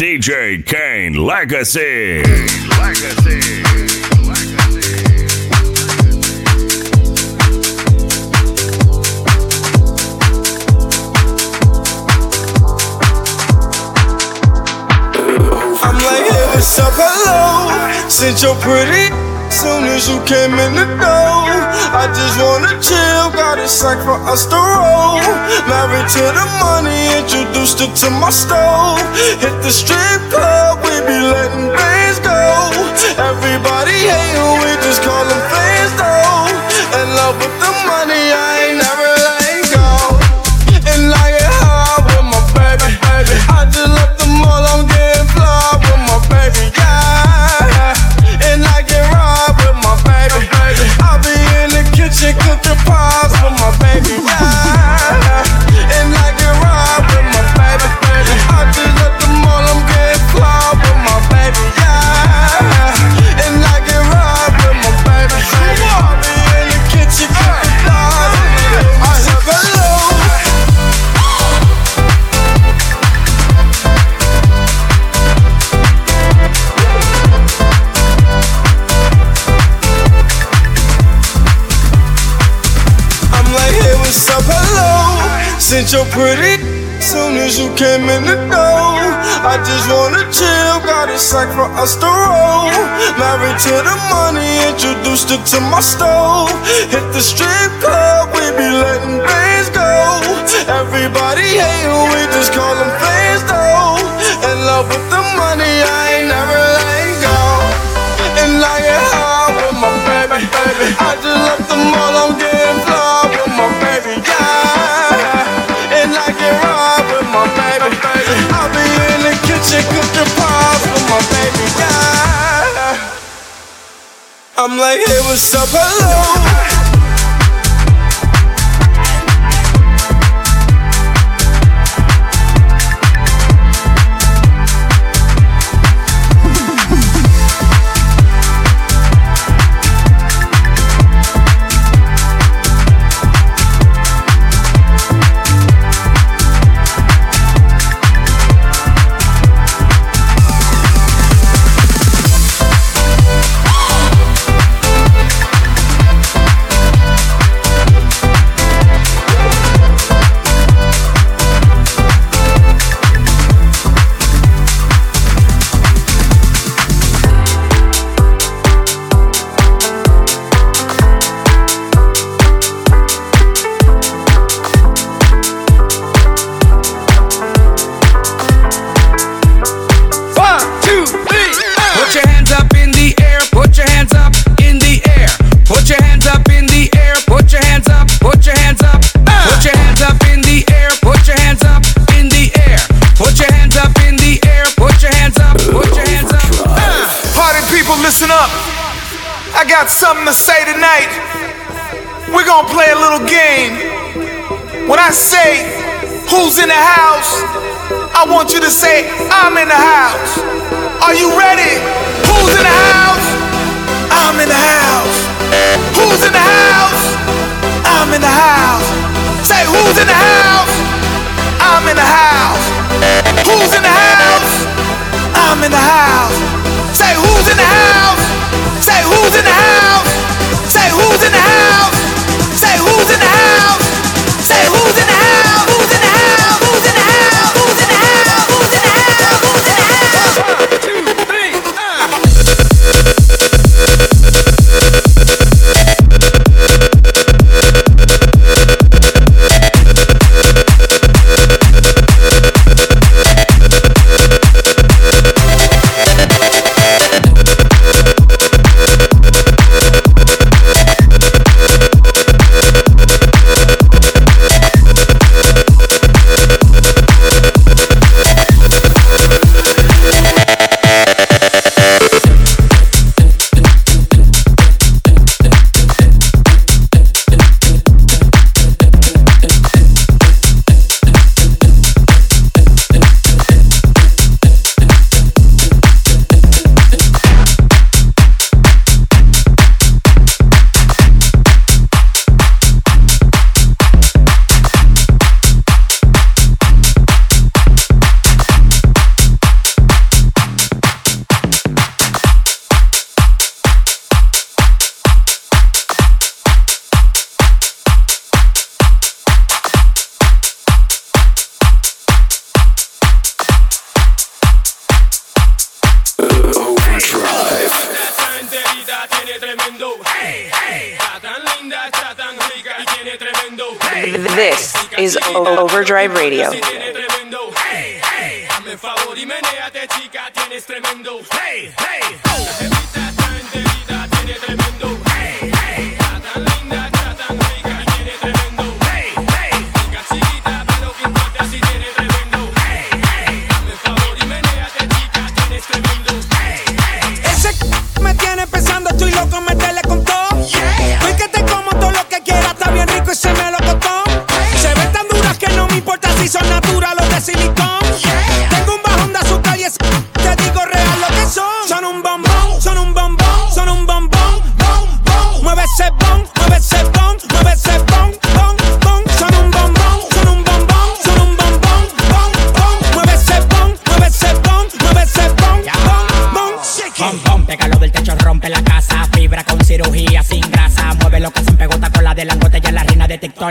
DJ Kaine Legacy. I'm like, hey, what's up, hello? Since you're pretty, soon as you came in the door, I just wanna chill, got a sack for us to roll. Married to the money, introduced her to my stove. Hit the strip club, we be letting things go. Everybody hating, we just call them fans though. In love with the money, I Since you're pretty, soon as you came in the door, I just wanna chill, got a sack for us to roll. Married to the money, introduced her to my stove. Hit the strip club, we be letting things go. Everybody hating, we just call them fans though. In love with the money, I ain't never letting go. And I high with my baby, baby. I just left the mall, I'm up, got something to say tonight. We're gonna play a little game. When I say who's in the house, I want you to say I'm in the house. Are you ready? Who's in the house? I'm in the house. Who's in the house? I'm in the house. Say who's in the house? I'm in the house. Who's in the house? I'm in the house. Say who's in the house? Who's in the house? Is Overdrive Radio.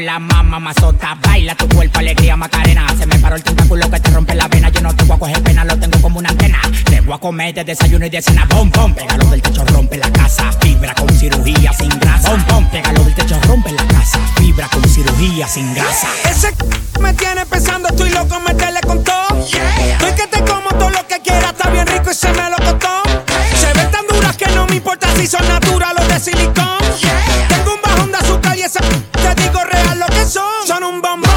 La mamá mazota. Baila tu cuerpo, alegría, macarena. Se me paró el tentáculo que te rompe la vena. Yo no te voy a coger pena, lo tengo como una antena. Te voy a comer de desayuno y de cena. Bom, bom, pégalo del techo, rompe la casa. Fibra con cirugía sin grasa. Bom, bom, pégalo del techo, rompe la casa. Fibra con cirugía sin grasa. Ese me tiene pensando, estoy loco, meterle con todo. Estoy que te como todo lo que quieras, está bien rico y se me lo costó. Si son naturales o de silicón. Tengo un bajón de azúcar y esa te digo real lo que son. Son un bombón,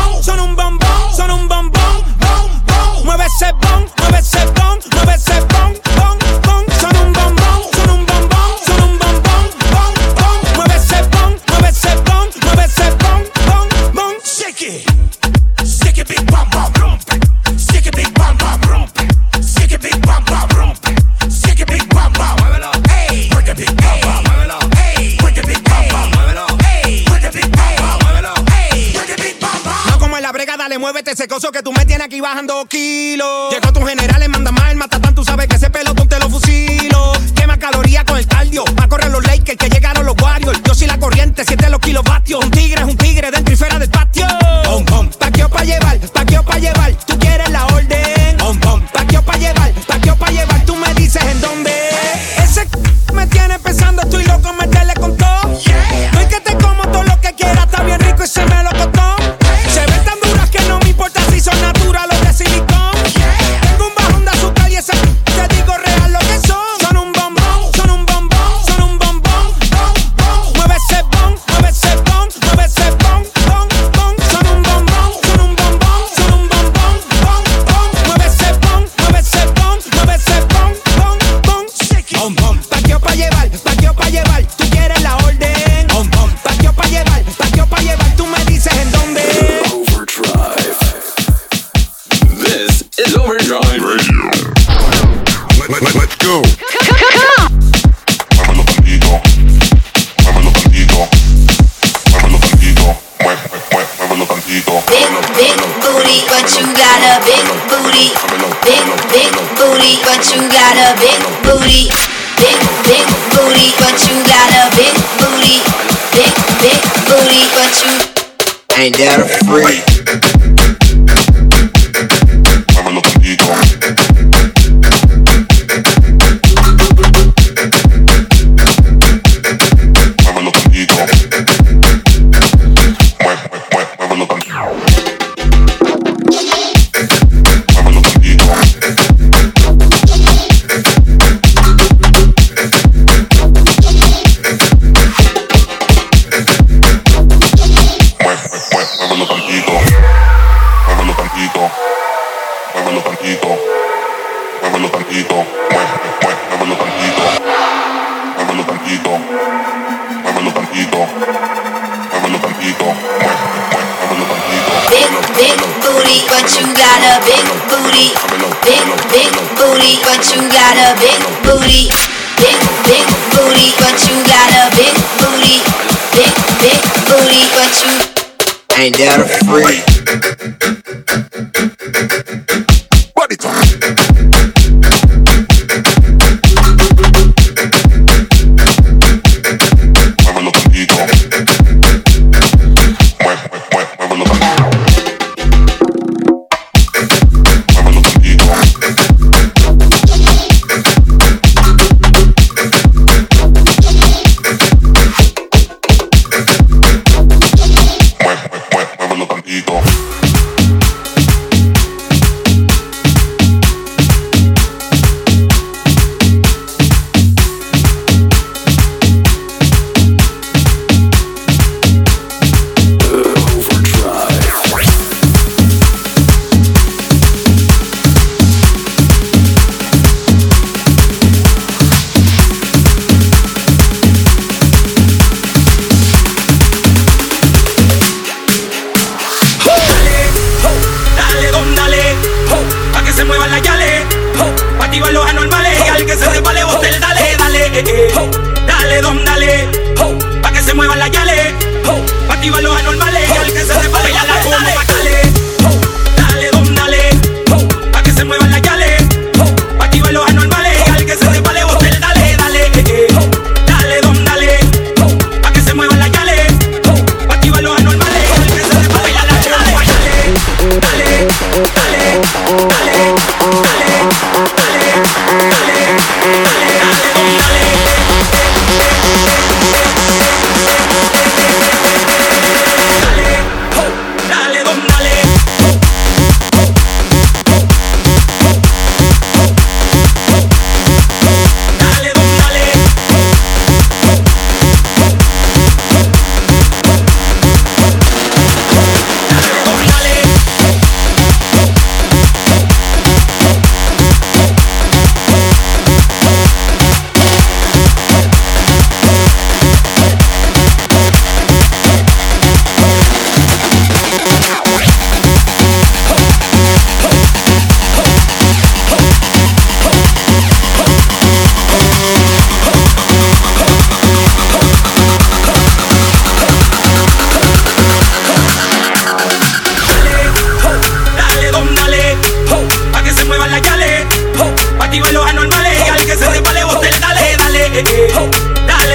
Big, big booty, but you got a big booty. Big, big booty, but you Ain't that a freak? Tantito. Muévelo tantito. Mueve, mueve, muévelo tantito. Muévelo tantito. Muévelo tantito. Muévelo tantito. Mueve, mueve, muévelo tantito. big, big booty, but you got a big booty. Big, big booty, but you got a big booty. Big, big booty, but you got a big booty. Big, big booty, but you Ain't that a freak?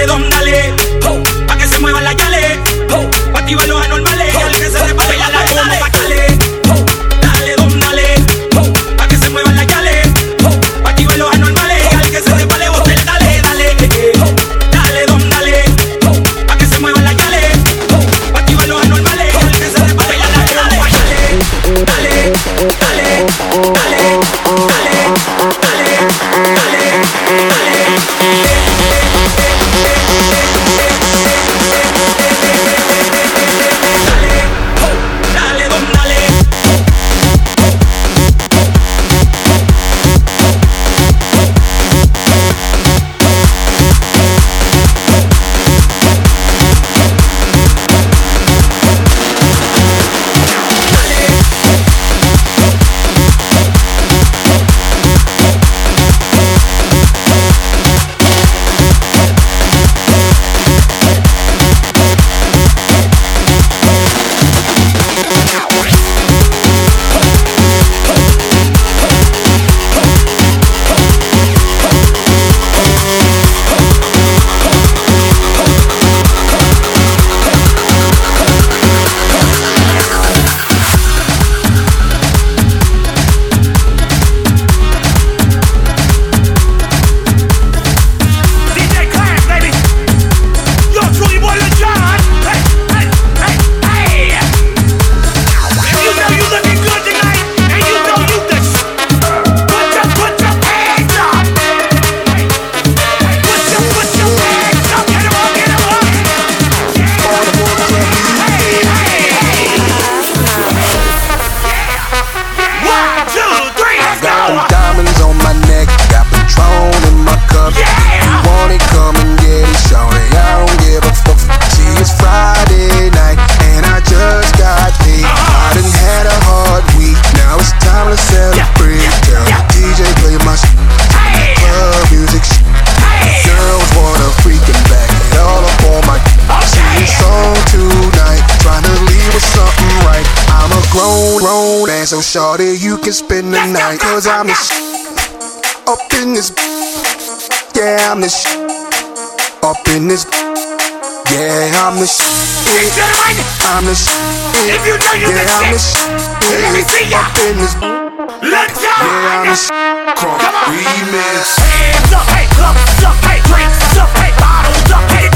redondales Shorty, you can spend the night. Cause I'm the sh- up in this. Yeah, I'm the sh- up in this. Yeah, I'm the sh- Ladies and gentlemen, I'm the sh- If you don't yeah, I'm the sh- Let me see ya. Up in this. Let's go. Yeah, I'm the sh- Come on. Remix. Hands up, hey, clubs up, hey, drinks up, hey, bottles up, hey.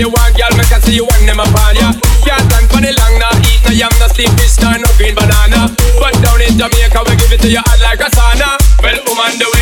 you want, girl, make I see you want them upon ya. Can't stand for the long, nah, eat no yam, no steam fish, nah, no green banana. But down in Jamaica, we give it to you hot like a sauna. Well, woman, do it.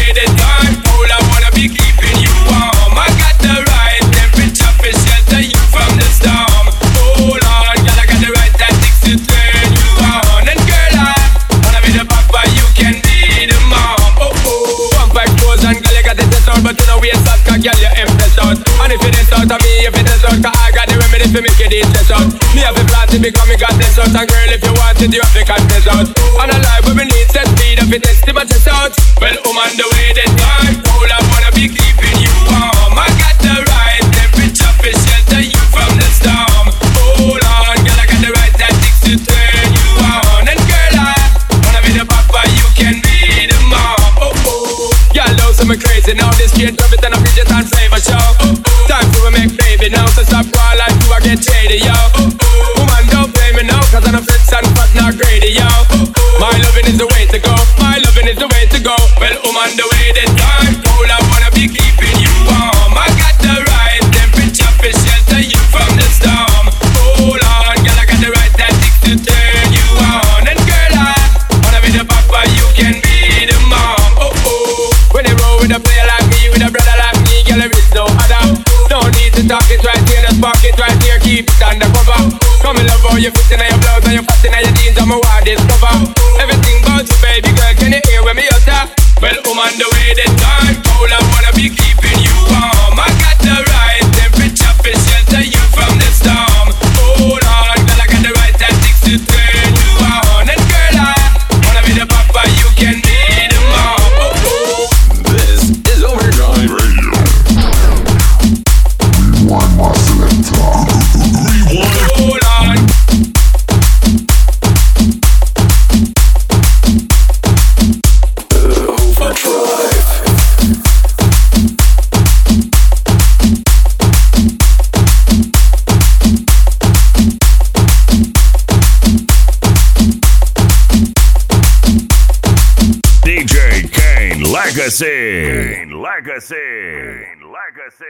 Because me got this out And girl if you want it you have to cut this out And a life where we need set speed If it is to my chest out Well woman um, do Legacy. Kaine Legacy.